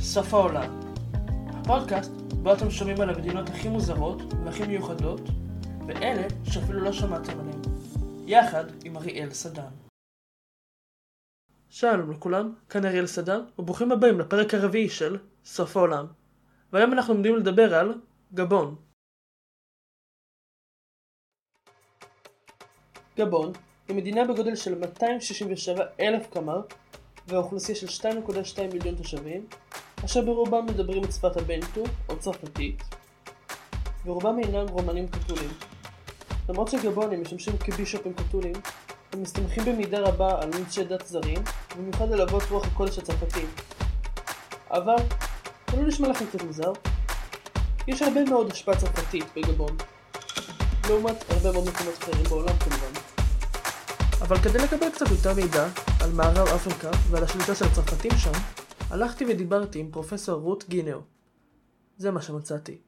סוף העולם. הפודקאסט בו אתם שומעים על המדינות הכי מוזרות והכי מיוחדות, ואלה שאפילו לא שמעתם עליהן. יחד עם אריאל סדן. שלום לכולם, כאן אריאל סדן, וברוכים הבאים לפרק הרביעי של סוף העולם. והיום אנחנו עומדים לדבר על גבון. גבון היא מדינה בגודל של 267 אלף קמ"ר והאוכלוסייה של 2.2 מיליון תושבים, אשר ברובם מדברים את שפת הבנטו או צרפתית, ורובם אינם רומנים קתולים. למרות שגבונים משמשים כבישופים קתולים, הם מסתמכים במידה רבה על אנשי דת זרים, במיוחד על אבות רוח הקודש הצרפתים. אבל, זה לא נשמע לכם קצת מוזר? יש הרבה מאוד השפעה צרפתית בגבון, לעומת הרבה מאוד מקומות אחרים בעולם כמובן. אבל כדי לקבל קצת יותר מידע על מערב אפריקה ועל השליטה של הצרפתים שם, הלכתי ודיברתי עם פרופסור רות גינאו. זה מה שמצאתי.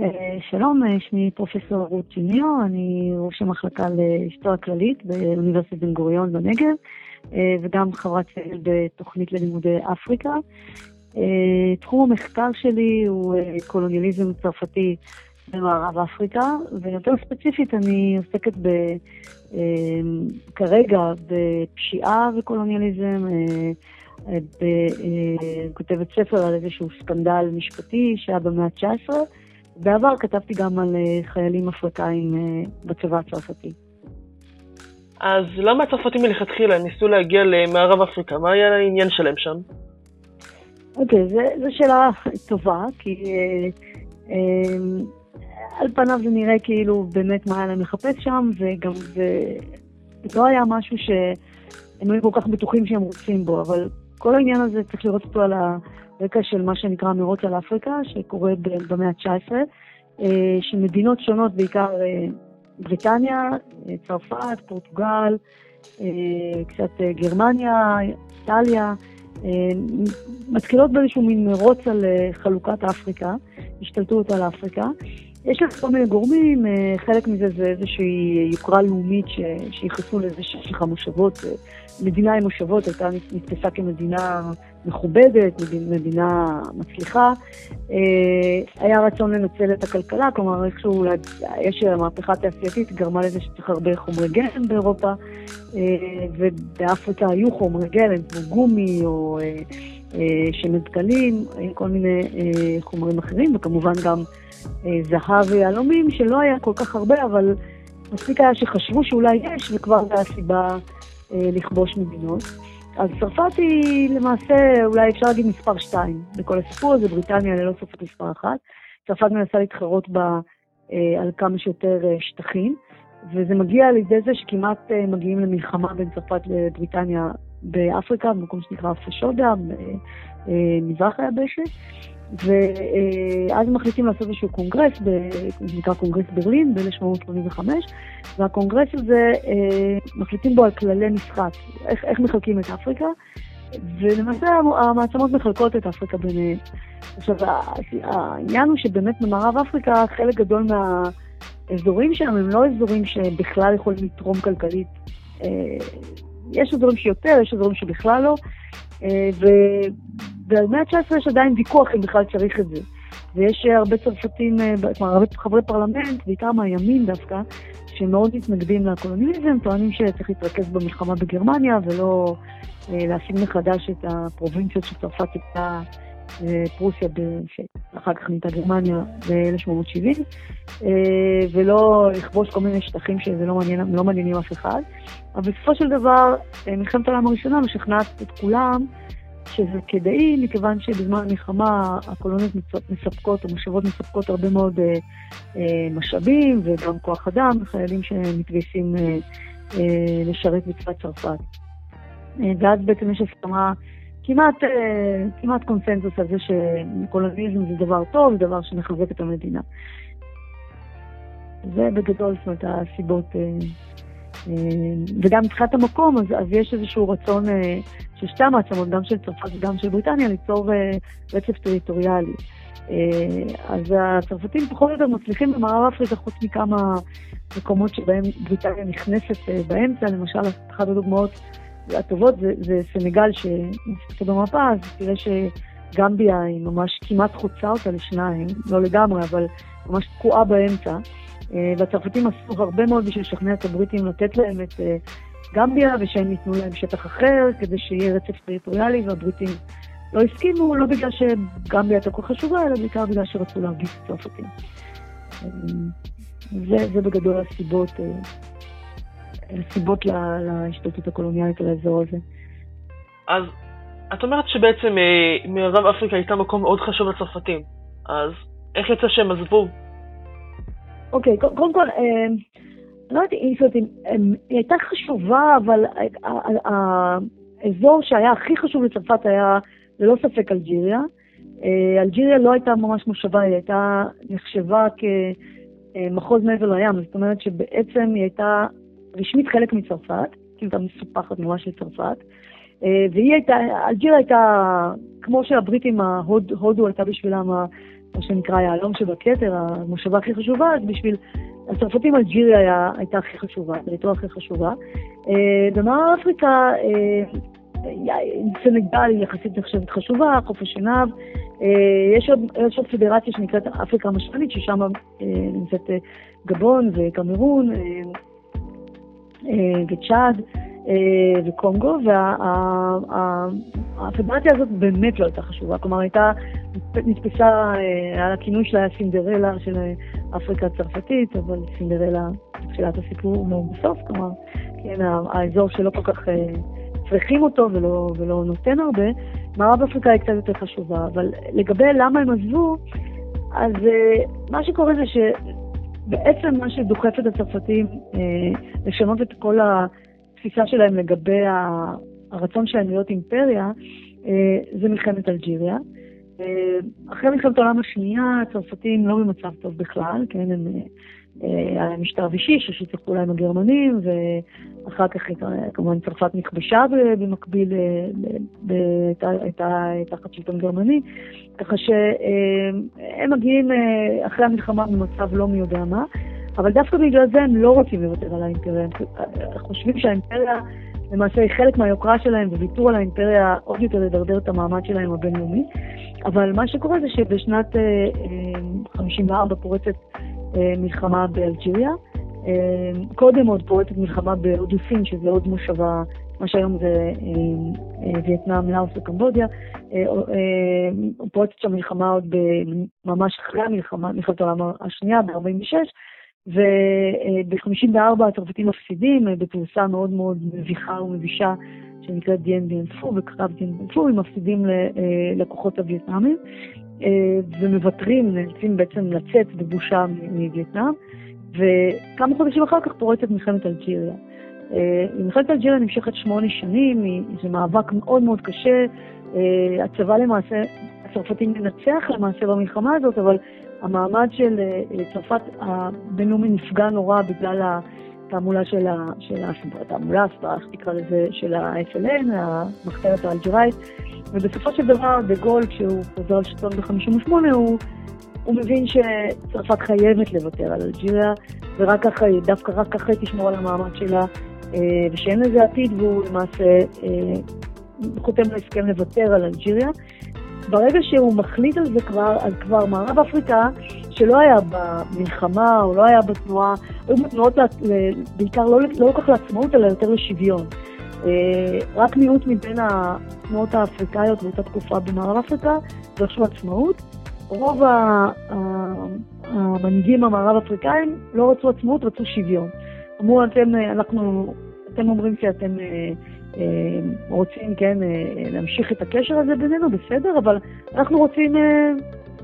אה, שלום, אה, שמי פרופסור רות ג'יניו, אני ראש המחלקה להיסטוריה כללית באוניברסיטת בן גוריון בנגב, אה, וגם חברת סגל בתוכנית ללימודי אפריקה. תחום המחקר שלי הוא קולוניאליזם צרפתי במערב אפריקה, ויותר ספציפית אני עוסקת ב, אה, כרגע בפשיעה וקולוניאליזם, אה, אה, אה, כותבת ספר על איזשהו סקנדל משפטי שהיה במאה ה-19. בעבר כתבתי גם על חיילים אפריקאים אה, בצבא הצרפתי. אז למה הצרפתים מלכתחילה ניסו להגיע למערב אפריקה? מה היה העניין שלהם שם? אוקיי, okay, זו שאלה טובה, כי אה, אה, על פניו זה נראה כאילו באמת מה היה להם לחפש שם, וגם זה לא היה משהו שהם היו כל כך בטוחים שהם רוצים בו, אבל כל העניין הזה צריך לראות אותו על הרקע של מה שנקרא מרוץ על אפריקה, שקורה במאה ה-19, אה, שמדינות שונות, בעיקר אה, בריטניה, אה, צרפת, פורטוגל, קצת גרמניה, איטליה, מתחילות באיזשהו מין מרוץ על חלוקת אפריקה, השתלטות על אפריקה. יש לך כל מיני גורמים, אה, חלק מזה זה איזושהי יוקרה לאומית שייחסו לזה שיש לך מושבות. אה, מדינה עם מושבות הייתה נתפסה כמדינה מכובדת, מדינה מצליחה. אה, היה רצון לנצל את הכלכלה, כלומר איכשהו, יש מהפכה תעשייתית, גרמה לזה שצריך הרבה חומרי גלם באירופה, ובאפריקה היו חומרי גלם כמו גומי או שמן דקלים, כל מיני חומרים אחרים, וכמובן גם אה, זהב ויהלומים, שלא היה כל כך הרבה, אבל מספיק היה שחשבו שאולי יש, וכבר זו הסיבה אה, לכבוש מדינות. אז צרפת היא למעשה, אולי אפשר להגיד מספר שתיים בכל הסיפור הזה, בריטניה ללא ספק מספר אחת. צרפת מנסה להתחרות בה אה, על כמה שיותר אה, שטחים, וזה מגיע לידי זה שכמעט אה, מגיעים למלחמה בין צרפת לבריטניה באפריקה, במקום שנקרא פשודה, אה, היבשת. ואז מחליטים לעשות איזשהו קונגרס, שנקרא קונגרס ברלין ב-1885, והקונגרס הזה, אה, מחליטים בו על כללי משחק, איך, איך מחלקים את אפריקה, ולמעשה המעצמות מחלקות את אפריקה ביניהן. עכשיו, העניין הוא שבאמת במערב אפריקה חלק גדול מהאזורים שם הם לא אזורים שבכלל יכולים לתרום כלכלית. אה, יש אזורים שיותר, יש אזורים שבכלל לא, אה, ובמאה ה-19 יש עדיין ויכוח אם בכלל צריך את זה. ויש הרבה צרפתים, אה, כלומר הרבה חברי פרלמנט, בעיקר מהימין דווקא, שמאוד מתנגדים לקולוניאליזם, טוענים שצריך להתרכז במלחמה בגרמניה ולא אה, להשיג מחדש את הפרובינציות שצרפת הייתה פרוסיה, שאחר כך נהייתה גרמניה ב-1870, ולא לכבוש כל מיני שטחים שזה לא, מעניין, לא מעניינים אף אחד. אבל בסופו של דבר, מלחמת העולם הראשונה משכנעת את כולם שזה כדאי, מכיוון שבזמן המלחמה הקולוניות מספקות, המושבות מספקות הרבה מאוד אה, אה, משאבים וגם כוח אדם, חיילים שמתגייסים אה, אה, לשרת בצבא צרפת. אה, ואז בעצם יש הסכמה כמעט, אה, כמעט קונסנזוס על זה שקולוניזם זה דבר טוב, זה דבר שמחזק את המדינה. זה בגדול, זאת אומרת, הסיבות. אה, אה, וגם מבחינת המקום, אז, אז יש איזשהו רצון של שתי המעצמות, גם של צרפת וגם של בריטניה, ליצור רצף טריטוריאלי. אז הצרפתים פחות או יותר מצליחים במערב אפריקה, חוץ מכמה מקומות שבהם בריטניה נכנסת באמצע, למשל, אחת הדוגמאות הטובות זה, זה סנגל שנמצאת במפה, אז תראה שגמביה היא ממש כמעט חוצה אותה לשניים, לא לגמרי, אבל ממש תקועה באמצע. אה, והצרפתים עשו הרבה מאוד בשביל לשכנע את הבריטים לתת להם את אה, גמביה, ושהם ייתנו להם שטח אחר, כדי שיהיה רצף טריטוריאלי, והבריטים לא הסכימו, לא בגלל שגמביה הייתה כל חשובה, אלא בעיקר בגלל שרצו להרגיש את הצרפתים. זה, זה בגדול הסיבות, הסיבות להשתלטות הקולוניאלית על האזור הזה. אז את אומרת שבעצם מערב אפריקה הייתה מקום מאוד חשוב לצרפתים, אז איך יצא שהם עזבו? אוקיי, קודם כל, אה, לא יודעת אם זאת, היא הייתה חשובה, אבל האזור שהיה הכי חשוב לצרפת היה ללא ספק אלג'יריה. אה, אלג'יריה לא הייתה ממש מושבה, היא הייתה נחשבה כמחוז מעבר לים, זאת אומרת שבעצם היא הייתה רשמית חלק מצרפת, כאילו הייתה מסופחת ממש לצרפת, אה, והיא הייתה, אלג'יריה הייתה, כמו שהבריטים, הודו הייתה בשבילם מה שנקרא היהלום שבכתר, המושבה הכי חשובה, אז בשביל הצרפתים אלג'יריה הייתה הכי חשובה, הטריטוריה הכי חשובה. אה, במערב אפריקה, אה, סנגל היא יחסית נחשבת חשובה, השנהב. אה, יש עוד, יש עוד פדרציה שנקראת אפריקה המשמעית, ששם נמצאת גבון וקמרון וצ'אד. אה, וקונגו, והפדרציה הזאת באמת לא הייתה חשובה, כלומר הייתה, נתפסה, היה לה כינוי שלה סינדרלה של אפריקה הצרפתית, אבל סינדרלה תחילת הסיפור מאוד בסוף, כלומר, כן, האזור שלא כל כך אה, צריכים אותו ולא, ולא נותן הרבה, מערב אפריקה היא קצת יותר חשובה, אבל לגבי למה הם עזבו, אז אה, מה שקורה זה שבעצם מה שדוחף את הצרפתים לשנות את כל. התפיסה שלהם לגבי הרצון שלהם להיות אימפריה, אה, זה מלחמת אלג'יריה. אה, אחרי מלחמת העולם השנייה, הצרפתים לא במצב טוב בכלל, כן, הם, אה, היה להם משטר וישי ששיתף פעולה עם הגרמנים, ואחר כך כמובן צרפת נכבשה במקביל, הייתה תחת שלטון גרמני, ככה שהם מגיעים אחרי המלחמה במצב לא מי יודע מה. אבל דווקא בגלל זה הם לא רוצים לוותר על האימפריה. הם חושבים שהאימפריה למעשה היא חלק מהיוקרה שלהם, וויתור על האימפריה עוד יותר ידרדר את המעמד שלהם הבינלאומי. אבל מה שקורה זה שבשנת 54' אה, פורצת אה, מלחמה באלג'יריה. אה, קודם עוד פורצת מלחמה בהודוסין, שזה עוד מושבה, מה שהיום זה וייטנאם, לאוס וקמבודיה. פורצת שם מלחמה עוד ממש אחרי המלחמה, מלחמת העולם השנייה, ב-46', וב-54 הצרפתים מפסידים אה, בתבוסה מאוד מאוד מביכה ומבישה שנקראת פו, וקרב פו, הם מפסידים אה, ללקוחות הווייטנאמים אה, ומוותרים, נאלצים בעצם לצאת בבושה מווייטנאם, וכמה חודשים אחר כך פורצת מלחמת אלג'יריה. מלחמת אלג'יריה נמשכת שמונה שנים, זה מאבק מאוד מאוד קשה, הצבא למעשה, הצרפתים מנצח למעשה במלחמה הזאת, אבל המעמד של אה, צרפת הבינלאומי נפגע נורא בגלל התעמולה של, ה, של התעמולה, הסברה, איך תקרא לזה, של ה-FLN, המחתרת האלג'יראית, ובסופו של דבר, דה גול, כשהוא חוזר לשלטון ב-58, הוא, הוא מבין שצרפת חייבת לוותר על אלג'יריה, ורק ככה, דווקא רק ככה היא תשמור על המעמד שלה, אה, ושאין לזה עתיד, והוא למעשה אה, חותם להסכם לוותר על אלג'יריה. ברגע שהוא מחליט על זה כבר, אז כבר מערב אפריקה, שלא היה במלחמה או לא היה בתנועה, היו בתנועות בעיקר לא, לא כל כך לעצמאות, אלא יותר לשוויון. אה, רק מיעוט מבין התנועות האפריקאיות באותה תקופה במערב אפריקה דרשו עצמאות. רוב המנהיגים המערב אפריקאים לא רצו עצמאות, רצו שוויון. אמרו, אתם, אנחנו, אתם אומרים שאתם אה, אה, רוצים, כן, אה, להמשיך את הקשר הזה בינינו, בסדר, אבל אנחנו רוצים אה,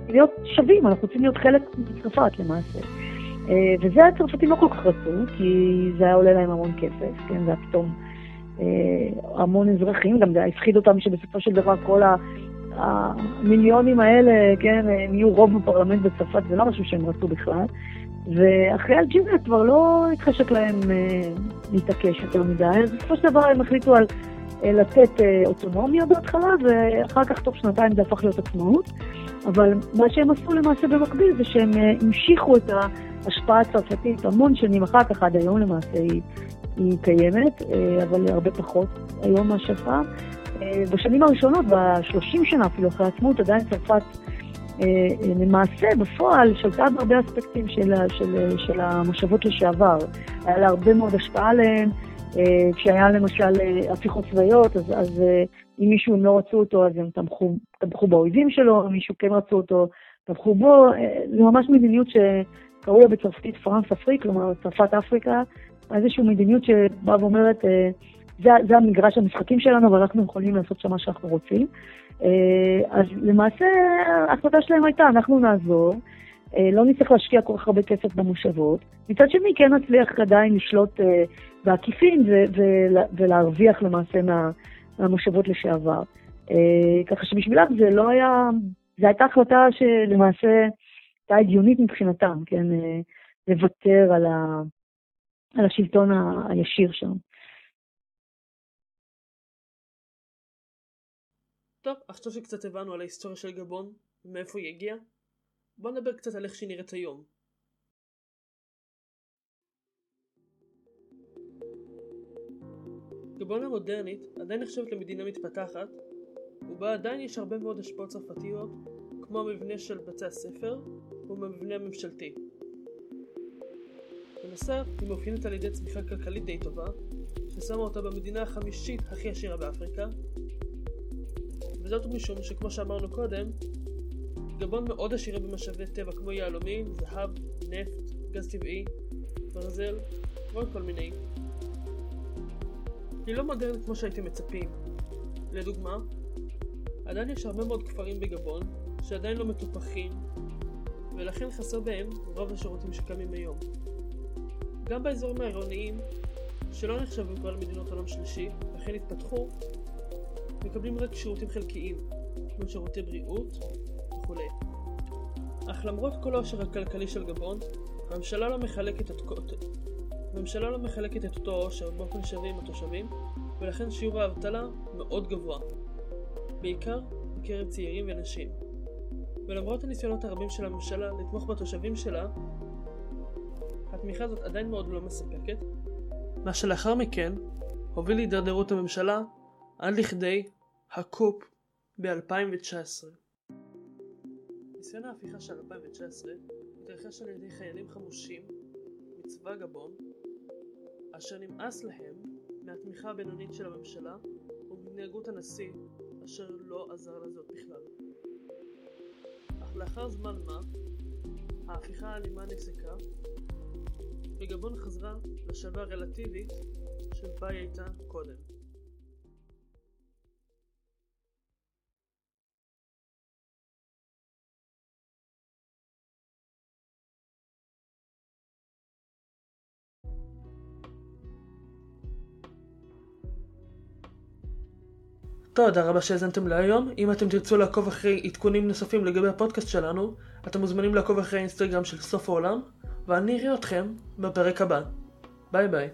להיות שווים, אנחנו רוצים להיות חלק מצרפת למעשה. וזה הצרפתים לא כל כך רצו, כי זה היה עולה להם המון כסף, כן, זה היה פתאום המון אזרחים, גם זה הפחיד אותם שבסופו של דבר כל המיליונים האלה, כן, הם יהיו רוב בפרלמנט בצרפת, זה לא משהו שהם רצו בכלל. ואחרי אלג'יריה כבר לא התחשק להם אה, להתעקש יותר מדי, אז בסופו של דבר הם החליטו על אה, לתת אה, אוטונומיה בהתחלה, ואחר כך תוך שנתיים זה הפך להיות עצמאות. אבל מה שהם עשו למעשה במקביל זה שהם אה, המשיכו את ההשפעה הצרפתית המון שנים אחר כך, עד היום למעשה היא היא קיימת, אבל הרבה פחות היום מאשר פעם. בשנים הראשונות, ב-30 שנה אפילו אחרי העצמאות, עדיין צרפת למעשה בפועל שלטה בהרבה אספקטים של, של, של המושבות לשעבר. היה לה הרבה מאוד השפעה עליהן. כשהיה למשל הפיכות צבאיות, אז, אז אם מישהו לא רצו אותו, אז הם תמכו, תמכו באויבים שלו, אם מישהו כן רצו אותו, תמכו בו. זו ממש מדיניות שקראו לה בצרפתית פרנס אפריק, כלומר צרפת אפריקה, איזושהי מדיניות שבאה ואומרת, זה, זה המגרש המשחקים שלנו, אבל אנחנו יכולים לעשות שם מה שאנחנו רוצים. אז למעשה ההחלטה שלהם הייתה, אנחנו נעזור, לא נצטרך להשקיע כל כך הרבה כסף במושבות. מצד שני, כן נצליח עדיין לשלוט בעקיפין ולהרוויח למעשה מה, מהמושבות לשעבר. ככה שבשבילם זה לא היה, זו הייתה החלטה שלמעשה הייתה הגיונית מבחינתם, כן, לוותר על, ה, על השלטון הישיר שם. טוב, עכשיו שקצת הבנו על ההיסטוריה של גבון ומאיפה היא הגיעה, בואו נדבר קצת על איך שהיא נראית היום. גבון המודרנית עדיין נחשבת למדינה מתפתחת, ובה עדיין יש הרבה מאוד השפעות צרפתיות, כמו המבנה של בתי הספר והמבנה הממשלתי. בנוסף, היא מאופיינת על ידי צמיחה כלכלית די טובה, ששמה אותה במדינה החמישית הכי עשירה באפריקה, וזאת משום שכמו שאמרנו קודם, גבון מאוד עשירה במשאבי טבע כמו יהלומים, זהב, נפט, גז טבעי, ברזל ועוד כל מיני. היא לא מודרנית כמו שהייתם מצפים. לדוגמה, עדיין יש הרבה מאוד כפרים בגבון שעדיין לא מטופחים ולכן חסר בהם רוב השירותים שקיימים היום. גם באזורים העירוניים שלא נחשבים כבר למדינות עולם שלישי, לכן התפתחו, מקבלים רק שירותים חלקיים, כמו שירותי בריאות וכולי. אך למרות כל העושר הכלכלי של גבון, הממשלה לא מחלקת את, הממשלה לא מחלקת את אותו עושר באופן שווה עם התושבים, ולכן שיעור האבטלה מאוד גבוה, בעיקר בקרב צעירים ונשים. ולמרות הניסיונות הרבים של הממשלה לתמוך בתושבים שלה, התמיכה הזאת עדיין מאוד לא מספקת, מה שלאחר מכן הוביל להידרדרות הממשלה עד לכדי הקופ ב-2019. ניסיון ההפיכה של 2019 התרחש על ידי חיילים חמושים מצבא גבון אשר נמאס להם מהתמיכה הבינונית של הממשלה ומהתנהגות הנשיא אשר לא עזר לזאת בכלל. אך לאחר זמן מה ההפיכה האלימה נפסקה וגבון חזרה לשלווה הרלטיבית שבה היא הייתה קודם. תודה רבה שהאזנתם להיום. אם אתם תרצו לעקוב אחרי עדכונים נוספים לגבי הפודקאסט שלנו, אתם מוזמנים לעקוב אחרי האינסטגרם של סוף העולם, ואני אראה אתכם בפרק הבא. ביי ביי.